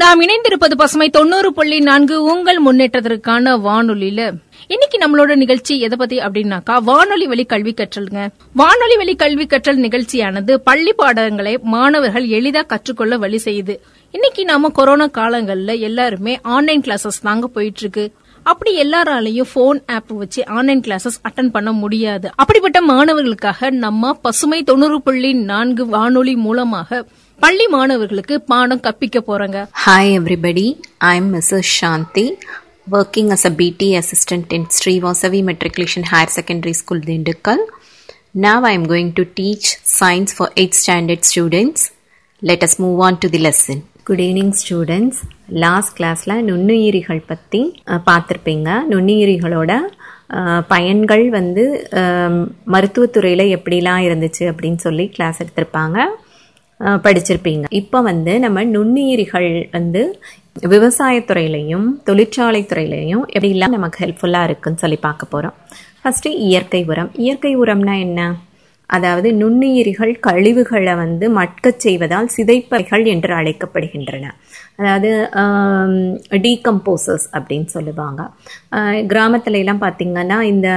நாம் இணைந்திருப்பது பசுமை தொண்ணூறு புள்ளி நான்கு உங்கள் முன்னேற்றத்திற்கான வானொலியில. இன்னைக்கு நம்மளோட நிகழ்ச்சி எதை பத்தி அப்படின்னாக்கா வானொலி வழி கல்வி கற்றல்ங்க. வானொலி வழி கல்வி கற்றல் நிகழ்ச்சியானது பள்ளி பாடங்களை மாணவர்கள் எளிதா கற்றுக்கொள்ள வழி செய்யுது. இன்னைக்கு நாம கொரோனா காலங்கள்ல எல்லாருமே ஆன்லைன் கிளாஸஸ் தாங்க போயிட்டு இருக்கு அப்படி எல்லாராலையும் போன் ஆப் வச்சு ஆன்லைன் கிளாஸஸ் அட்டன் பண்ண முடியாது. அப்படிப்பட்ட மாணவர்களுக்காக நம்ம பசுமை தொண்ணூறு புள்ளி நான்கு வானொலி மூலமாக பள்ளி மாணவர்களுக்கு பாடம் கற்பிக்க போறோங்க Hi everybody, I'm Mrs. Shanti, working as a BT assistant in Sri Vasavi Matriculation Higher Secondary School, Dindikkal. Now I'm going to teach science for 8th standard students. Let us move on to the lesson. Good evening students last கிளாஸில் நுண்ணுயிரிகள் பற்றி பார்த்துருப்பீங்க நுண்ணுயிரிகளோட பயன்கள் வந்து மருத்துவத்துறையில் எப்படிலாம் இருந்துச்சு அப்படின்னு சொல்லி கிளாஸ் எடுத்திருப்பாங்க படிச்சிருப்பீங்க. இப்போ வந்து நம்ம நுண்ணுயிரிகள் வந்து விவசாயத்துறையிலையும் தொழிற்சாலை துறையிலையும் எப்படிலாம் நமக்கு ஹெல்ப்ஃபுல்லாக இருக்குன்னு சொல்லி பார்க்க போகிறோம் ஃபஸ்ட்டு இயற்கை உரம். இயற்கை உரம்னா என்ன? அதாவது நுண்ணுயிரிகள் கழிவுகளை வந்து மட்கச் செய்வதால் சிதைப்பைகள் என்று அழைக்கப்படுகின்றன. அதாவது டீகம்போசர்ஸ் அப்படின்னு சொல்லுவாங்க. கிராமத்துல எல்லாம் பார்த்தீங்கன்னா இந்த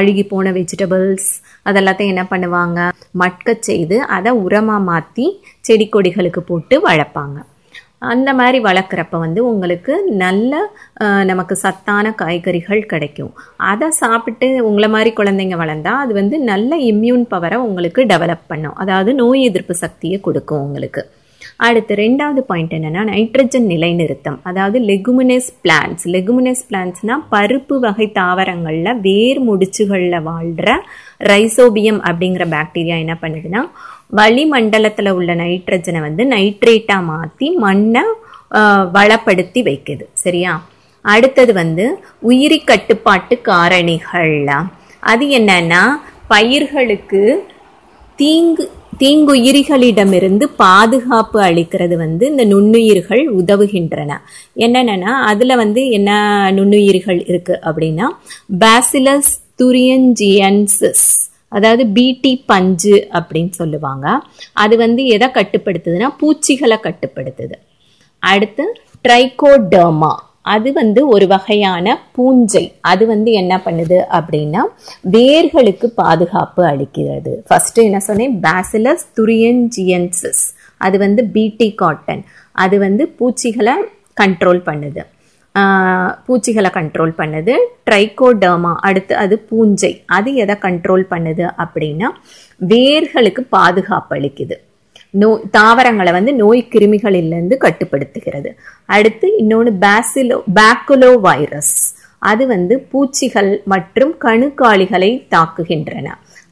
அழுகி போன வெஜிடபிள்ஸ் அதெல்லாத்தையும் என்ன பண்ணுவாங்க? மட்கச் செய்து அதை உரமாக மாற்றி செடி கொடிகளுக்கு போட்டு வளர்ப்பாங்க. அந்த மாதிரி வளர்க்குறப்ப வந்து உங்களுக்கு நல்ல நமக்கு சத்தான காய்கறிகள் கிடைக்கும். அதை சாப்பிட்டு உங்களை மாதிரி குழந்தைங்க வளர்ந்தா அது வந்து நல்ல இம்யூன் பவரை உங்களுக்கு டெவலப் பண்ணும். அதாவது நோய் எதிர்ப்பு சக்தியை கொடுக்கும் உங்களுக்கு. அடுத்து ரெண்டாவது பாயிண்ட் என்னென்னா நைட்ரஜன் நிலைநிறுத்தம். அதாவது லெகுமினஸ் பிளான்ஸ் லெகுமினஸ் பிளான்ஸ்னால் பருப்பு வகை தாவரங்களில் வேர் முடிச்சுகளில் வாழ்கிற ரைசோபியம் அப்படிங்கிற பாக்டீரியா என்ன பண்ணுதுன்னா வளிமண்டலத்தில் உள்ள நைட்ரஜனை வந்து நைட்ரேட்டாக மாற்றி மண்ணை வளப்படுத்தி வைக்குது. சரியா? அடுத்தது வந்து உயிரி கட்டுப்பாட்டு காரணிகள்லாம் அது என்னன்னா பயிர்களுக்கு தீங்கு தீங்குயிரிகளிடமிருந்து பாதுகாப்பு அளிக்கிறது வந்து இந்த நுண்ணுயிர்கள் உதவுகின்றன. என்னென்னா அதில் வந்து என்ன நுண்ணுயிர்கள் இருக்குது அப்படின்னா பேசிலஸ் துரியன்ஜியன்சிஸ் அதாவது பிடி பஞ்சு அப்படின்னு சொல்லுவாங்க. அது வந்து எதை கட்டுப்படுத்துதுன்னா பூச்சிகளை கட்டுப்படுத்துது. அடுத்து ட்ரைகோடர்மா அது வந்து ஒரு வகையான பூஞ்சை. அது வந்து என்ன பண்ணுது அப்படின்னா வேர்களுக்கு பாதுகாப்பு அளிக்கிறது. ஃபர்ஸ்ட் என்ன சொன்னேன்? பேசிலஸ் துரியன்ஜியன்சிஸ் அது வந்து பிடி காட்டன் அது வந்து பூச்சிகளை கண்ட்ரோல் பண்ணுது. பூச்சிகளை கண்ட்ரோல் பண்ணுது. ட்ரைகோடர்மா அடுத்து அது பூஞ்சை. அது எதை கண்ட்ரோல் பண்ணுது அப்படின்னா வேர்களுக்கு பாதுகாப்பு அளிக்குது. நோய் தாவரங்களை வந்து நோய் கிருமிகளிலிருந்து கட்டுப்படுத்துகிறது. அடுத்து இன்னொன்று பேசிலோ பேக்குலோ வைரஸ் அது வந்து பூச்சிகள் மற்றும் கணுக்காளிகளை தாக்குகின்றன.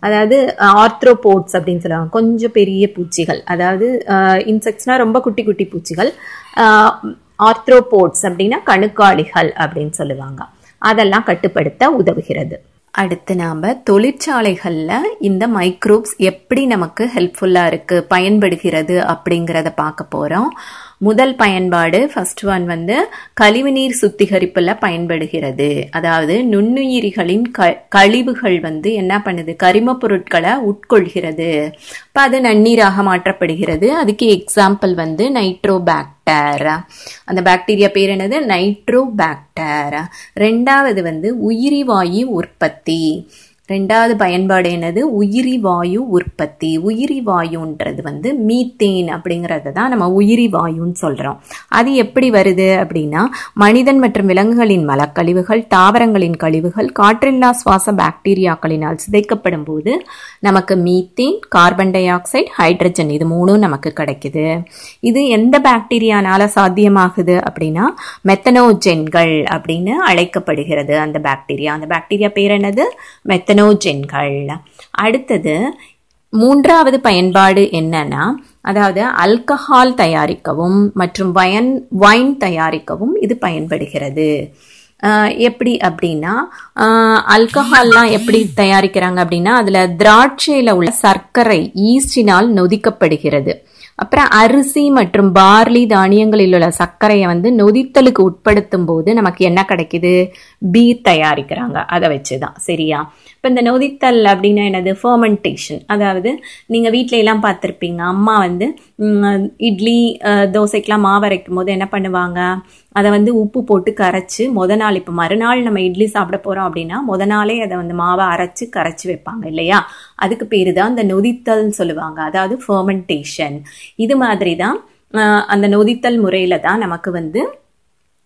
அதாவது ஆர்த்ரோபோட்ஸ் அப்படின்னு சொல்லுவாங்க. கொஞ்சம் பெரிய பூச்சிகள். அதாவது இன்செக்ட்ஸ்னால் ரொம்ப குட்டி குட்டி பூச்சிகள். ஆர்த்ரோபோட்ஸ் அப்படின்னா கணுக்காளிகள் அப்படின்னு சொல்லுவாங்க. அதெல்லாம் கட்டுப்படுத்த உதவுகிறது. அடுத்து நாம் தொழிற்சாலைகளில் இந்த மைக்ரோப்ஸ் எப்படி நமக்கு ஹெல்ப்ஃபுல்லாக இருக்குது பயன்படுகிறது அப்படிங்கிறத பார்க்க போகிறோம் முதல் பயன்பாடு ஃபர்ஸ்ட் ஒன் வந்து கழிவுநீர் சுத்திகரிப்பில் பயன்படுகிறது. அதாவது நுண்ணுயிரிகளின் க கழிவுகள் வந்து என்ன பண்ணுது? கரிமப் பொருட்களை உட்கொள்கிறது. இப்போ அது நன்னீராக மாற்றப்படுகிறது. அதுக்கு எக்ஸாம்பிள் வந்து நைட்ரோபாக்டர் அந்த பாக்டீரியா பேர் என்னது? நைட்ரோபாக்டர் ரெண்டாவது வந்து உயிரி வாயு உற்பத்தி. ரெண்டாவது பயன்பாடு என்னது? உயிரி வாயு உற்பத்தி. உயிரி வாயுன்றது வந்து மீத்தேன் அப்படிங்கிறது தான் நம்ம உயிரி வாயுன்னு சொல்கிறோம் அது எப்படி வருது அப்படின்னா மனிதன் மற்றும் விலங்குகளின் மலக்கழிவுகள் தாவரங்களின் கழிவுகள் காற்றில்லா சுவாச பாக்டீரியாக்களினால் சிதைக்கப்படும் போது நமக்கு methane carbon dioxide hydrogen இது மூணும் நமக்கு கிடைக்குது. இது எந்த பாக்டீரியானால சாத்தியமாகுது அப்படின்னா மெத்தனோஜென்கள் அப்படின்னு அழைக்கப்படுகிறது அந்த பாக்டீரியா. அந்த பாக்டீரியா பேர் என்னது? மெத்தனோஜென்கள் அடுத்தது மூன்றாவது பயன்பாடு என்னன்னா அதாவது அல்கஹால் தயாரிக்கவும் மற்றும் வயன் வைன் தயாரிக்கவும் இது பயன்படுகிறது. ஆஹ் எப்படி அப்படின்னா அல்கஹால்லாம் எப்படி தயாரிக்கிறாங்க அப்படின்னா அதில் திராட்சையில் உள்ள சர்க்கரை ஈஸ்டினால் நொதிக்கப்படுகிறது. அப்புறம் அரிசி மற்றும் பார்லி தானியங்களில் உள்ள சர்க்கரையை வந்து நொதித்தலுக்கு உட்படுத்தும் போது நமக்கு என்ன கிடைக்குது? பீர் தயாரிக்கிறாங்க. அதை வச்சு தான் சரியா? இப்போ இந்த நொதித்தல் அப்படின்னா என்னது? ஃபர்மெண்டேஷன் அதாவது நீங்கள் வீட்டில எல்லாம் பார்த்துருப்பீங்க. அம்மா வந்து இட்லி தோசைக்கெலாம் மாவு அரைக்கும் போது என்ன பண்ணுவாங்க? அதை வந்து உப்பு போட்டு கரைச்சி முத நாள் இப்போ மறுநாள் நம்ம இட்லி சாப்பிட போகிறோம் அப்படின்னா முத நாளே அதை வந்து மாவை அரைச்சி கரைச்சி வைப்பாங்க இல்லையா? அதுக்கு பேர் தான் இந்த நொதித்தல்னு சொல்லுவாங்க. அதாவது ஃபர்மெண்டேஷன் இது மாதிரி தான் அந்த நொதித்தல் முறையில் தான் நமக்கு வந்து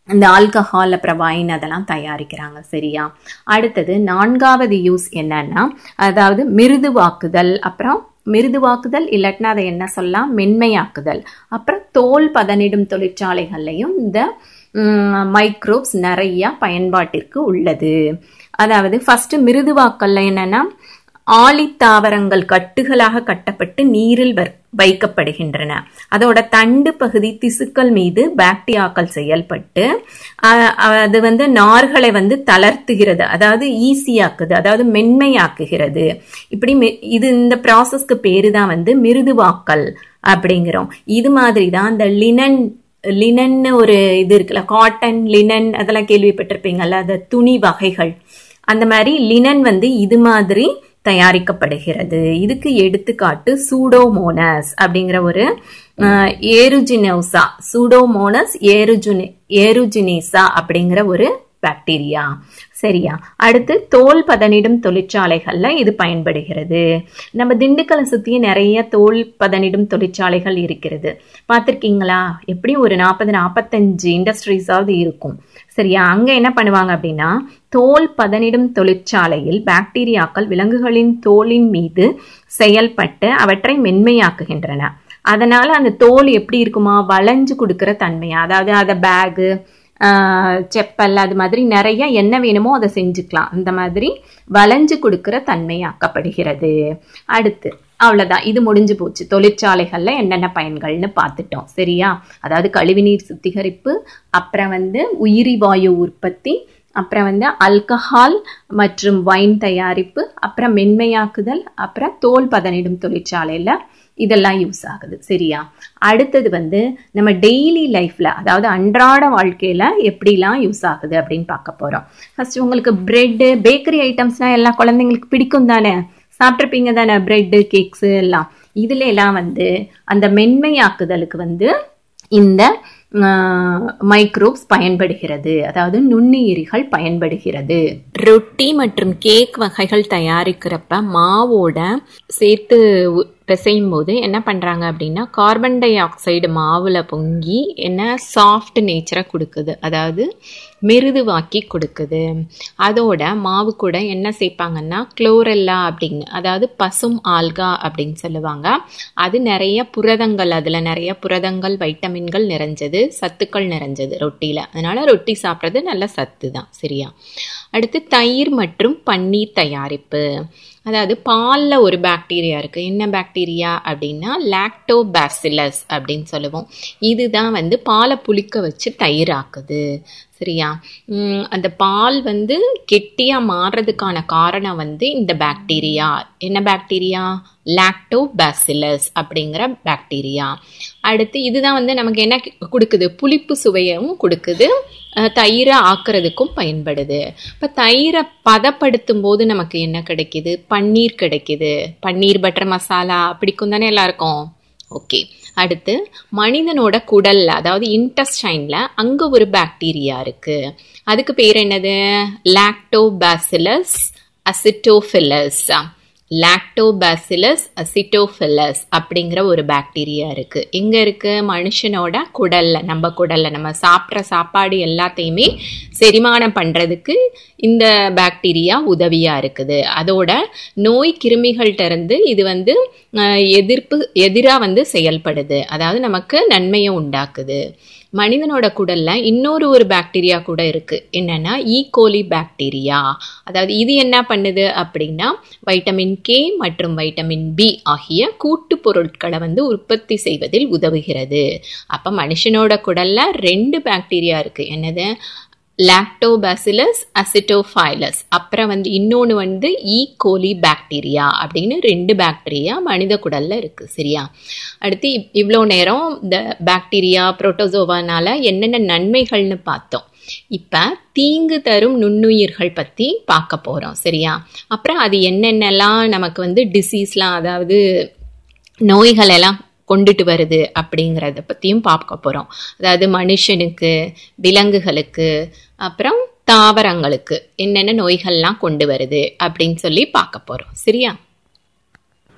இந்த ஆல்கஹால் அப்புறம் வைன் அதெல்லாம் தயாரிக்கிறாங்க சரியா? அடுத்தது நான்காவது யூஸ் என்னன்னா அதாவது மிருதுவாக்குதல் அப்புறம் மிருதுவாக்குதல் இல்லாட்டினா அதை என்ன சொல்லலாம்? மென்மையாக்குதல். அப்புறம் தோல் பதனிடும் தொழிற்சாலைகள்லையும் இந்த மைக்ரோப்ஸ் நிறையா பயன்பாட்டிற்கு உள்ளது. அதாவது ஃபஸ்ட்டு மிருதுவாக்கல்ல என்னென்னா ஆழித்தாவரங்கள் கட்டுகளாக கட்டப்பட்டு நீரில் வைக்கப்படுகின்றன. அதோட தண்டு பகுதி திசுக்கள் மீது பாக்டீரியாக்கள் செயல்பட்டு அது வந்து நார்களை வந்து தளர்த்துகிறது. அதாவது ஈஸியாக்குது அதாவது மென்மையாக்குகிறது. இப்படி மெ- இது இந்த ப்ராசஸ்க்கு பேரு தான் வந்து மிருதுவாக்கல் அப்படிங்கிறோம். இது மாதிரி தான் இந்த லினன் லினன்னு ஒரு இது இருக்குல்ல காட்டன் லினன் அதெல்லாம் கேள்விப்பட்டிருப்பீங்கல்ல அந்த துணி வகைகள். அந்த மாதிரி லினன் வந்து இது மாதிரி தயாரிக்கப்படுகிறது. இதுக்கு எடுத்துக்காட்டு சூடோமோனஸ் அப்படிங்கிற ஒரு ஏருஜினோசா. சூடோமோனஸ் ஏருஜுனி ஏருஜினேசா அப்படிங்கிற ஒரு பாக்டீரியா சரியா? அடுத்து தோல் பதனிடும் தொழிற்சாலைகள்ல இது பயன்படுகிறது. நம்ம திண்டுக்கலை சுத்தி நிறைய தோல் பதனிடும் தொழிற்சாலைகள் இருக்கிறது. பார்த்திருக்கீங்களா? எப்படியும் ஒரு நாற்பது நாற்பத்தஞ்சு இண்டஸ்ட்ரீஸாவது இருக்கும். சரியா? அங்க என்ன பண்ணுவாங்க அப்படின்னா தோல் பதனிடும் தொழிற்சாலையில் பாக்டீரியாக்கள் விலங்குகளின் தோலின் மீது செயல்பட்டு அவற்றை மென்மையாக்குகின்றன. அதனால அந்த தோல் எப்படி இருக்குமா? வளைஞ்சு கொடுக்கிற தன்மையா? அதாவது அதை பேகு செப்பல் அது மாதிரி நிறைய என்ன வேணுமோ அதை செஞ்சுக்கலாம். அந்த மாதிரி வளைஞ்சு கொடுக்கிற தன்மையாக்கப்படுகிறது அடுத்து அவ்வளோதான் இது முடிஞ்சு போச்சு. தொழிற்சாலைகளில் என்னென்ன பயன்கள்னு பார்த்துட்டோம். சரியா? அதாவது கழிவுநீர் சுத்திகரிப்பு அப்புறம் வந்து உயிரி வாயு உற்பத்தி அப்புறம் வந்து அல்கஹால் மற்றும் வைன் தயாரிப்பு அப்புறம் மென்மையாக்குதல் அப்புறம் தோல் பதனிடும் தொழிற்சாலையில் இதெல்லாம் யூஸ் ஆகுது. சரியா? அடுத்தது வந்து நம்ம டெய்லி லைஃப்பில் அதாவது அன்றாட வாழ்க்கையில் எப்படிலாம் யூஸ் ஆகுது அப்படின்னு பார்க்க போகிறோம் ஃபர்ஸ்ட் உங்களுக்கு ப்ரெட்டு பேக்கரி ஐட்டம்ஸ்லாம் எல்லா குழந்தைங்களுக்கு பிடிக்கும் தானே? சாப்பிட்ருப்பீங்க தானே? ப்ரெட்டு கேக்ஸு எல்லாம். இதுல எல்லாம் வந்து அந்த மென்மையாக்குதலுக்கு வந்து இந்த மைக்ரோப்ஸ் பயன்படுகிறது. அதாவது நுண்ணுயிரிகள் பயன்படுகிறது. ரொட்டி மற்றும் கேக் வகைகள் தயாரிக்கிறப்ப மாவோட சேர்த்து பிசையும் போது என்ன பண்ணுறாங்க அப்படின்னா கார்பன் டை ஆக்சைடு மாவில் பொங்கி என்ன சாஃப்ட் நேச்சரை கொடுக்குது. அதாவது மிருதுவாக்கி கொடுக்குது. அதோட மாவு கூட என்ன சேர்ப்பாங்கன்னா குளோரெல்லா அப்படின்னு அதாவது பசும் ஆல்கா அப்படின்னு சொல்லுவாங்க. அது நிறைய புரதங்கள் அதில் நிறைய புரதங்கள் வைட்டமின்கள் நிறைஞ்சது சத்துக்கள் நிறைஞ்சது ரொட்டியில் அதனால் ரொட்டி சாப்பிட்றது நல்ல சத்து தான் சரியா? அடுத்து தயிர் மற்றும் பன்னீர் தயாரிப்பு. அதாவது பாலில் ஒரு பாக்டீரியா இருக்குது என்ன பாக்டீரியா அப்படின்னா லாக்டோபாசிலஸ் அப்படின்னு சொல்லுவோம். இதுதான் வந்து பாலை புளிக்க வச்சு தயிர் ஆக்குது. சரியா? அந்த பால் வந்து கெட்டியாக மாறுறதுக்கான காரணம் வந்து இந்த பாக்டீரியா என்ன பாக்டீரியா லாக்டோபாசிலஸ் அப்படிங்கிற பாக்டீரியா அடுத்து இதுதான் வந்து நமக்கு என்ன கொடுக்குது? புளிப்பு சுவையவும் கொடுக்குது. தயிரை ஆக்குறதுக்கும் பயன்படுது. இப்போ தயிரை பதப்படுத்தும் போது நமக்கு என்ன கிடைக்குது? பன்னீர் கிடைக்குது. பன்னீர் பட்டர் மசாலா பிடிக்கும் தானே எல்லாருக்கும்? ஓகே. அடுத்து மனிதனோட குடல்ல அதாவது இன்டஸ்டைன்ல அங்க ஒரு பாக்டீரியா இருக்கு. அதுக்கு பேர் என்னது? லாக்டோபாசிலஸ் அசிட்டோஃபிலஸ் லாக்டோபாசிலஸ் அசிட்டோஃபில்லஸ் அப்படிங்கிற ஒரு பாக்டீரியா இருக்கு. எங்க இருக்கு மனுஷனோட குடல்ல நம்ம குடல்ல நம்ம சாப்பிட்ற சாப்பாடு எல்லாத்தையுமே செரிமானம் பண்றதுக்கு இந்த பாக்டீரியா உதவியா இருக்குது. அதோட நோய் கிருமிகள்கிட்ட இருந்து இது வந்து எதிர்ப்பு எதிராக வந்து செயல்படுது. அதாவது நமக்கு நன்மையை உண்டாக்குது. மனிதனோட குடல்ல இன்னொரு ஒரு பாக்டீரியா கூட இருக்கு. என்னன்னா e. ஈகோலி பாக்டீரியா அதாவது இது என்ன பண்ணுது அப்படின்னா வைட்டமின் கே மற்றும் வைட்டமின் பி ஆகிய கூட்டு பொருட்களை வந்து உற்பத்தி செய்வதில் உதவுகிறது. அப்ப மனுஷனோட குடல்ல ரெண்டு பாக்டீரியா இருக்கு. என்னது? லாக்டோபாசிலஸ் அசிட்டோஃபைலஸ் அப்புறம் வந்து இன்னொன்று வந்து ஈ கோலி பாக்டீரியா அப்படின்னு ரெண்டு பாக்டீரியா மனித குடலில் இருக்குது சரியா? அடுத்து இவ்வளோ நேரம் இந்த பாக்டீரியா புரோட்டோசோவானால் என்னென்ன நன்மைகள்னு பார்த்தோம். இப்போ தீங்கு தரும் நுண்ணுயிர்கள் பற்றி பார்க்க போகிறோம் சரியா? அப்புறம் அது என்னென்னலாம் நமக்கு வந்து டிசீஸ்லாம் அதாவது நோய்கள் எல்லாம் கொண்டுட்டு வருது அப்படிங்கிறத பற்றியும் பார்க்க போகிறோம் அதாவது மனுஷனுக்கு விலங்குகளுக்கு அப்புறம் தாவரங்களுக்கு என்னென்ன நோய்கள்லாம் கொண்டு வருது அப்படின்னு சொல்லி பார்க்க போகிறோம் சரியா?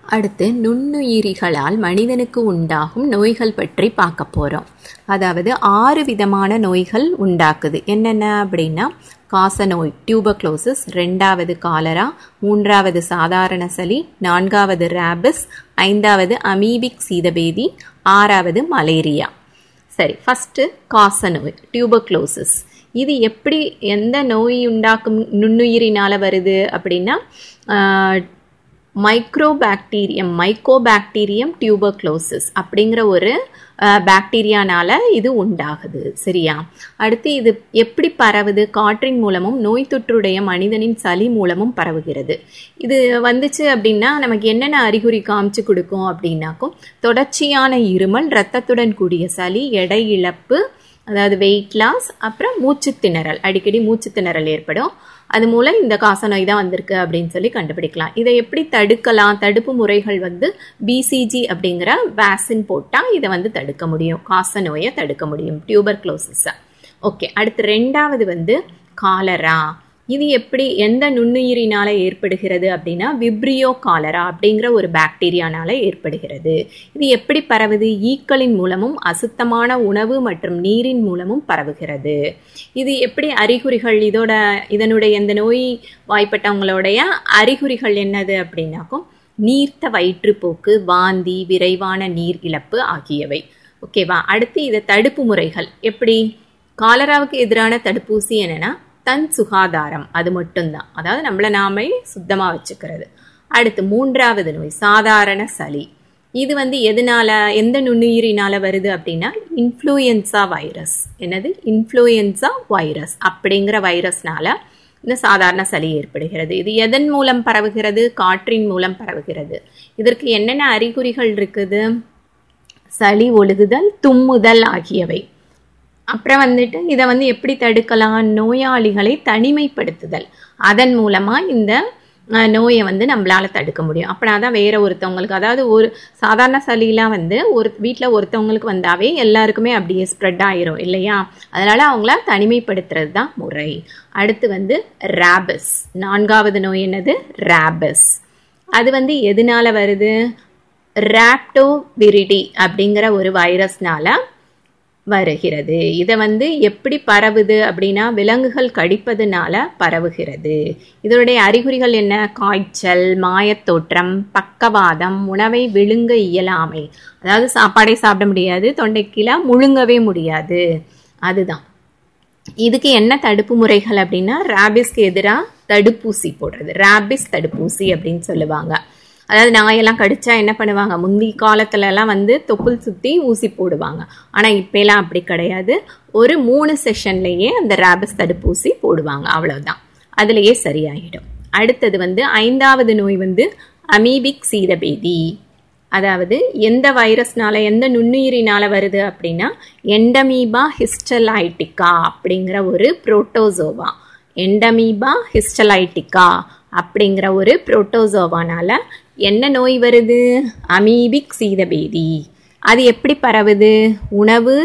அடுத்து நுண்ணுயிரிகளால் மனிதனுக்கு உண்டாகும் நோய்கள் பற்றி பார்க்க போகிறோம் அதாவது ஆறு விதமான நோய்கள் உண்டாக்குது. என்னென்ன அப்படின்னா காசநோய் டியூபக்ளோசிஸ் ரெண்டாவது காலரா மூன்றாவது சாதாரண சளி நான்காவது ரேபிஸ் ஐந்தாவது அமீபிக் சீதபேதி ஆறாவது மலேரியா. சரி ஃபஸ்ட்டு காசநோய் டியூபக்ளோசிஸ் இது எப்படி எந்த நோய் உண்டாக்கும் நுண்ணுயிரினால் வருது அப்படின்னா மைக்ரோபாக்டீரியம் மைக்கோபாக்டீரியம் டியூபர்க்ளோசிஸ் அப்படிங்கிற ஒரு பாக்டீரியானால இது உண்டாகுது. சரியா? அடுத்து இது எப்படி பரவுது? காற்றின் மூலமும் நோய் தொற்றுடைய மனிதனின் சளி மூலமும் பரவுகிறது. இது வந்துச்சு அப்படின்னா நமக்கு என்னென்ன அறிகுறி காமிச்சு கொடுக்கும் அப்படின்னாக்கும் தொடர்ச்சியான இருமல் இரத்தத்துடன் கூடிய சளி எடை இழப்பு அதாவது வெயிட் லாஸ் அப்புறம் மூச்சு திணறல் அடிக்கடி மூச்சு திணறல் ஏற்படும். அது மூலம் இந்த காசநோய் தான் வந்திருக்கு அப்படின்னு சொல்லி கண்டுபிடிக்கலாம். இதை எப்படி தடுக்கலாம்? தடுப்பு முறைகள் வந்து பிசிஜி அப்படிங்கிற வேக்சின் போட்டால் இதை வந்து தடுக்க முடியும். காசநோயை தடுக்க முடியும். டியூபர் க்ளோசிஸை ஓகே அடுத்து ரெண்டாவது வந்து காலரா இது எப்படி எந்த நுண்ணுயிரினால ஏற்படுகிறது அப்படின்னா விப்ரியோ காலரா அப்படிங்கிற ஒரு பாக்டீரியானால ஏற்படுகிறது. இது எப்படி பரவுது? ஈக்களின் மூலமும் அசுத்தமான உணவு மற்றும் நீரின் மூலமும் பரவுகிறது. இது எப்படி அறிகுறிகள் இதோட இதனுடைய இந்த நோய் வாய்ப்பட்டவங்களுடைய அறிகுறிகள் என்னது அப்படின்னாக்கும் நீர்த்த வயிற்றுப்போக்கு வாந்தி விரைவான நீர் இழப்பு ஆகியவை. ஓகேவா? அடுத்து இதை தடுப்பு முறைகள் எப்படி? காலராவுக்கு எதிரான தடுப்பூசி என்னன்னா தன் சுகாதாரம் அது மட்டும்தான். அதாவது நம்மளை நாமே சுத்தமாக வச்சுக்கிறது. அடுத்து மூன்றாவது நோய் சாதாரண சளி. இது வந்து எதனால எந்த நுண்ணுயிரினால வருது அப்படின்னா இன்ஃப்ளூயன்சா வைரஸ் என்னது? இன்ஃப்ளூயன்சா வைரஸ் அப்படிங்கிற வைரஸ்னால இந்த சாதாரண சளி ஏற்படுகிறது. இது எதன் மூலம் பரவுகிறது? காற்றின் மூலம் பரவுகிறது. இதற்கு என்னென்ன அறிகுறிகள் இருக்குது? சளி ஒழுகுதல் தும்முதல் ஆகியவை. அப்புறம் வந்துட்டு இதை வந்து எப்படி தடுக்கலாம்? நோயாளிகளை தனிமைப்படுத்துதல். அதன் மூலமாக இந்த நோயை வந்து நம்மளால தடுக்க முடியும். அப்படின்னா தான் வேற ஒருத்தவங்களுக்கு அதாவது ஒரு சாதாரண சளியெலாம் வந்து ஒரு வீட்டில் ஒருத்தவங்களுக்கு வந்தாவே எல்லாருக்குமே அப்படியே ஸ்ப்ரெட் ஆயிரும் இல்லையா? அதனால அவங்கள தனிமைப்படுத்துறது தான் முறை. அடுத்து வந்து ரேபிஸ் நான்காவது நோய் என்னது? ரேபிஸ் அது வந்து எதனால வருது? ரேப்டோவிரிடி அப்படிங்கிற ஒரு வைரஸ்னால வருகிறது. இதை வந்து எப்படி பரவுது அப்படின்னா விலங்குகள் கடிப்பதுனால பரவுகிறது. இதனுடைய அறிகுறிகள் என்ன? காய்ச்சல் மாயத்தோற்றம் பக்கவாதம் உணவை விழுங்க இயலாமை. அதாவது சாப்பாடே சாப்பிட முடியாது தொண்டைக்கீழே முழுங்கவே முடியாது. அதுதான். இதுக்கு என்ன தடுப்பு முறைகள் அப்படின்னா ரேபிஸ்க்கு எதிராக தடுப்பூசி போடுறது. ரேபிஸ் தடுப்பூசி அப்படின்னு சொல்லுவாங்க. அதாவது நாயெல்லாம் கடிச்சா என்ன பண்ணுவாங்க? முந்தி காலத்துலலாம் வந்து தொப்புள் சுற்றி ஊசி போடுவாங்க. ஆனால் இப்போலாம் அப்படி கிடையாது. ஒரு மூணு செஷன்லேயே அந்த ரேபிஸ் தடுப்பூசி போடுவாங்க. அவ்வளோதான் அதுலேயே சரியாயிடும். அடுத்தது வந்து ஐந்தாவது நோய் வந்து அமீபிக் சீதபேதி. அதாவது எந்த வைரஸ்னால எந்த நுண்ணுயிரினால வருது அப்படின்னா எண்டமீபா ஹிஸ்டலைட்டிகா அப்படிங்கிற ஒரு புரோட்டோசோவா. எண்டமீபா ஹிஸ்டலைட்டிகா அப்படிங்கிற ஒரு புரோட்டோசோவானால என்ன நோய் வருது? அமீபிக் சீதபேதி அது எப்படி பரவுது? உணவு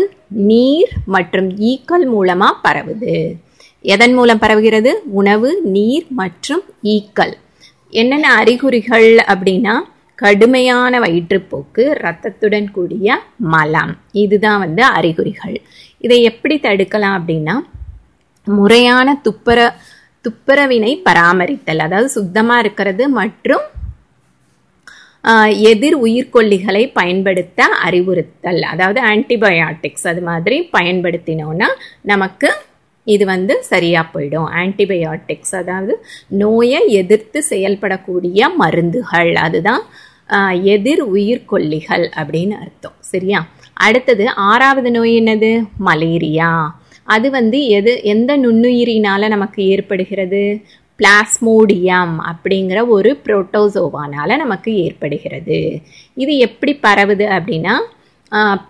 நீர் மற்றும் ஈக்கள் மூலமாக பரவுது. எதன் மூலம் பரவுகிறது? உணவு நீர் மற்றும் ஈக்கள். என்னென்ன அறிகுறிகள் அப்படின்னா கடுமையான வயிற்றுப்போக்கு ரத்தத்துடன் கூடிய மலம். இதுதான் வந்து அறிகுறிகள். இதை எப்படி தடுக்கலாம் அப்படின்னா முறையான துப்புர துப்புரவினை பராமரித்தல் அதாவது சுத்தமாக இருக்கிறது மற்றும் எதிர் உயிர்கொல்லிகளை பயன்படுத்த அறிவுறுத்தல். அதாவது ஆன்டிபயாட்டிக்ஸ் அது மாதிரி பயன்படுத்தினோன்னா நமக்கு இது வந்து சரியாக போயிடும். ஆன்டிபயாட்டிக்ஸ் அதாவது நோயை எதிர்த்து செயல்படக்கூடிய மருந்துகள். அதுதான் எதிர் உயிர்கொல்லிகள் அப்படின்னு அர்த்தம். சரியா? அடுத்தது ஆறாவது நோய் என்னது? மலேரியா. அது வந்து எது எந்த நுண்ணுயிரினால நமக்கு ஏற்படுகிறது? பிளாஸ்மோடியம் அப்படிங்கிற ஒரு புரோட்டோசோவானால் நமக்கு ஏற்படுகிறது. இது எப்படி பரவுது அப்படின்னா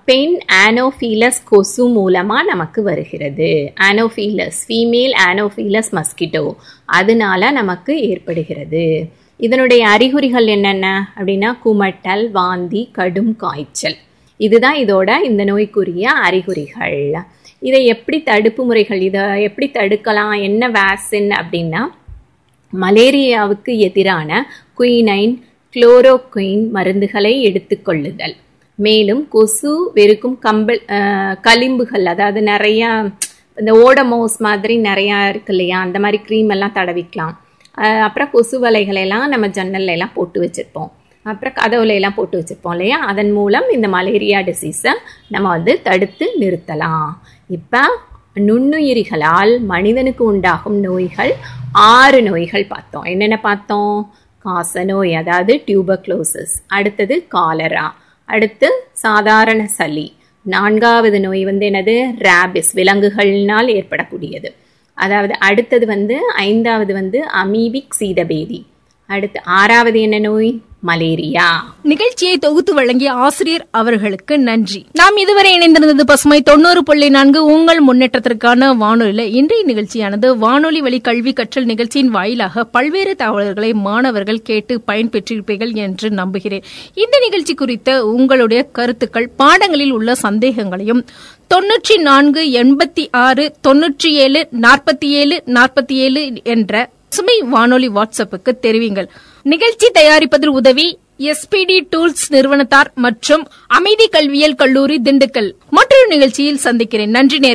பெண் ஆனோஃபீலஸ் கொசு மூலமாக நமக்கு வருகிறது. ஆனோஃபீலஸ் ஃபீமேல் ஆனோஃபீலஸ் மஸ்கிட்டோ அதனால நமக்கு ஏற்படுகிறது. இதனுடைய அறிகுறிகள் என்னென்ன அப்படின்னா குமட்டல் வாந்தி கடும் காய்ச்சல். இதுதான் இதோட இந்த நோய்க்குரிய அறிகுறிகள். இதை எப்படி தடுப்பு முறைகள் இதை எப்படி தடுக்கலாம் என்ன வேக்சின் அப்படின்னா மலேரியாவுக்கு எதிரான குயினைன் குளோரோகுயின் மருந்துகளை எடுத்துக்கொள்ளுதல் மேலும் கொசு வெறுக்கும் கம்பல் களிம்புகள் அதாவது நிறையா இந்த ஓடமோஸ் மாதிரி நிறையா இருக்கு இல்லையா? அந்த மாதிரி க்ரீம் எல்லாம் தடவிக்கலாம். அப்புறம் கொசு வலைகளெல்லாம் நம்ம ஜன்னல்ல எல்லாம் போட்டு வச்சுருப்போம். அப்புறம் கதவுல எல்லாம் போட்டு வச்சுருப்போம் இல்லையா? அதன் மூலம் இந்த மலேரியா டிசீஸை நம்ம வந்து தடுத்து நிறுத்தலாம். இப்போ நுண்ணுயிரிகளால் மனிதனுக்கு உண்டாகும் நோய்கள் ஆறு நோய்கள் பார்த்தோம். என்னென்ன பார்த்தோம்? காச நோய் அதாவது டியூபக்ளோசிஸ் அடுத்தது காலரா அடுத்து சாதாரண சளி. நான்காவது நோய் வந்து என்னது? ரேபிஸ் விலங்குகள்னால் ஏற்படக்கூடியது. அதாவது அடுத்தது வந்து ஐந்தாவது வந்து அமீபிக் சீதபேதி. அடுத்து ஆறாவது என்ன நோய்? மலேரியா. நிகழ்ச்சியை தொகுத்து வழங்கிய ஆசிரியர் அவர்களுக்கு நன்றி. நாம் இதுவரை இணைந்திருந்தது பசுமை தொண்ணூறு புள்ளி நான்கு உங்கள் முன்னேற்றத்திற்கான வானொலியில. இன்றைய நிகழ்ச்சியானது வானொலி வழி கல்வி கற்றல் நிகழ்ச்சியின் வாயிலாக பல்வேறு தகவல்களை மாணவர்கள் கேட்டு பயன்பெற்றிருப்பீர்கள் என்று நம்புகிறேன். இந்த நிகழ்ச்சி குறித்த உங்களுடைய கருத்துக்கள் பாடங்களில் உள்ள சந்தேகங்களையும் தொன்னூற்றி நான்கு எண்பத்தி ஆறு தொன்னூற்றி ஏழு நாற்பத்தி ஏழு நாற்பத்தி ஏழு என்ற சுமை வானொலி வாட்ஸ்அப்புக்கு தெரிவிங்கள். நிகழ்ச்சி தயாரிப்பதில் உதவி எஸ்பிடி டூல்ஸ் நிறுவனத்தார் மற்றும் அமைதி கல்வியியல் கல்லூரி திண்டுக்கல். மற்றொரு நிகழ்ச்சியில் சந்திக்கிறேன். நன்றி